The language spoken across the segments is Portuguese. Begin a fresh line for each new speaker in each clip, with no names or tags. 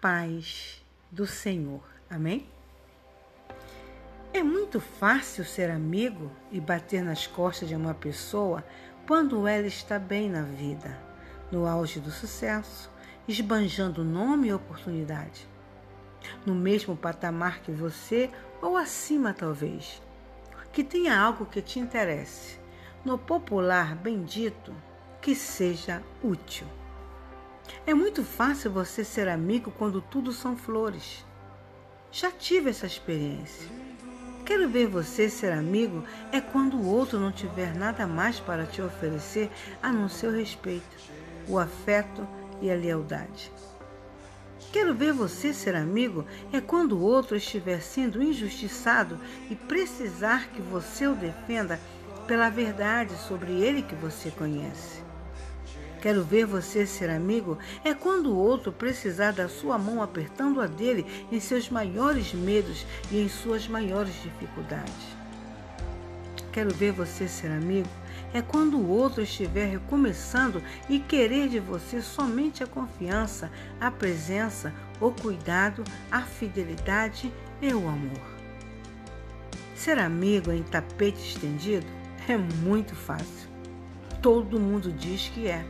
paz do Senhor. Amém? É muito fácil ser amigo e bater nas costas de uma pessoa quando ela está bem na vida, no auge do sucesso, esbanjando nome e oportunidade. No mesmo patamar que você ou acima, talvez. Que tenha algo que te interesse. No popular bendito, que seja útil. É muito fácil você ser amigo quando tudo são flores. Já tive essa experiência. Quero ver você ser amigo é quando o outro não tiver nada mais para te oferecer a não ser o respeito, o afeto e a lealdade. Quero ver você ser amigo é quando o outro estiver sendo injustiçado e precisar que você o defenda pela verdade sobre ele que você conhece. Quero ver você ser amigo é quando o outro precisar da sua mão apertando a dele em seus maiores medos e em suas maiores dificuldades. Quero ver você ser amigo é quando o outro estiver recomeçando e querer de você somente a confiança, a presença, o cuidado, a fidelidade e o amor. Ser amigo em tapete estendido é muito fácil. Todo mundo diz que é.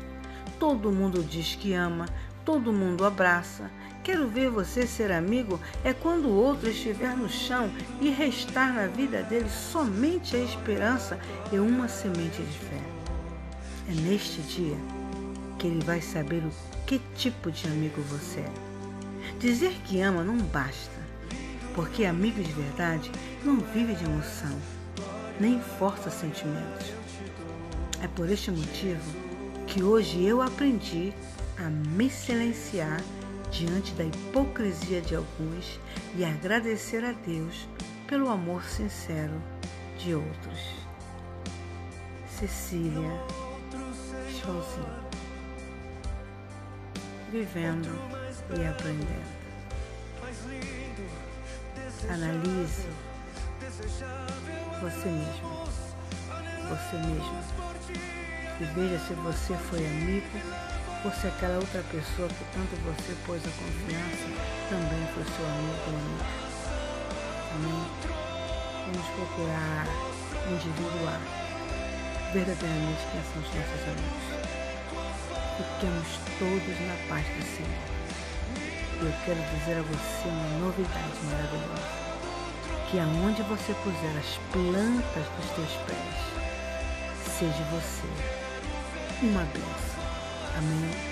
Todo mundo diz que ama, todo mundo abraça. Quero ver você ser amigo é quando o outro estiver no chão e restar na vida dele somente a esperança e uma semente de fé. É neste dia que ele vai saber o que tipo de amigo você é. Dizer que ama não basta, porque amigo de verdade não vive de emoção, nem força sentimentos. É por este motivo que hoje eu aprendi a me silenciar diante da hipocrisia de alguns e agradecer a Deus pelo amor sincero de outros. Cecília Chauzinho Vivendo e aprendendo. Analise você mesmo, você mesmo e veja se você foi amigo ou se aquela outra pessoa que tanto você pôs a confiança também foi seu amigo ou amiga. Amém? Vamos procurar individuar verdadeiramente quem são os nossos amigos. Fiquemos todos na paz do Senhor. E eu quero dizer a você uma novidade maravilhosa. Que aonde você puser as plantas dos teus pés, seja você uma bênção. Amém.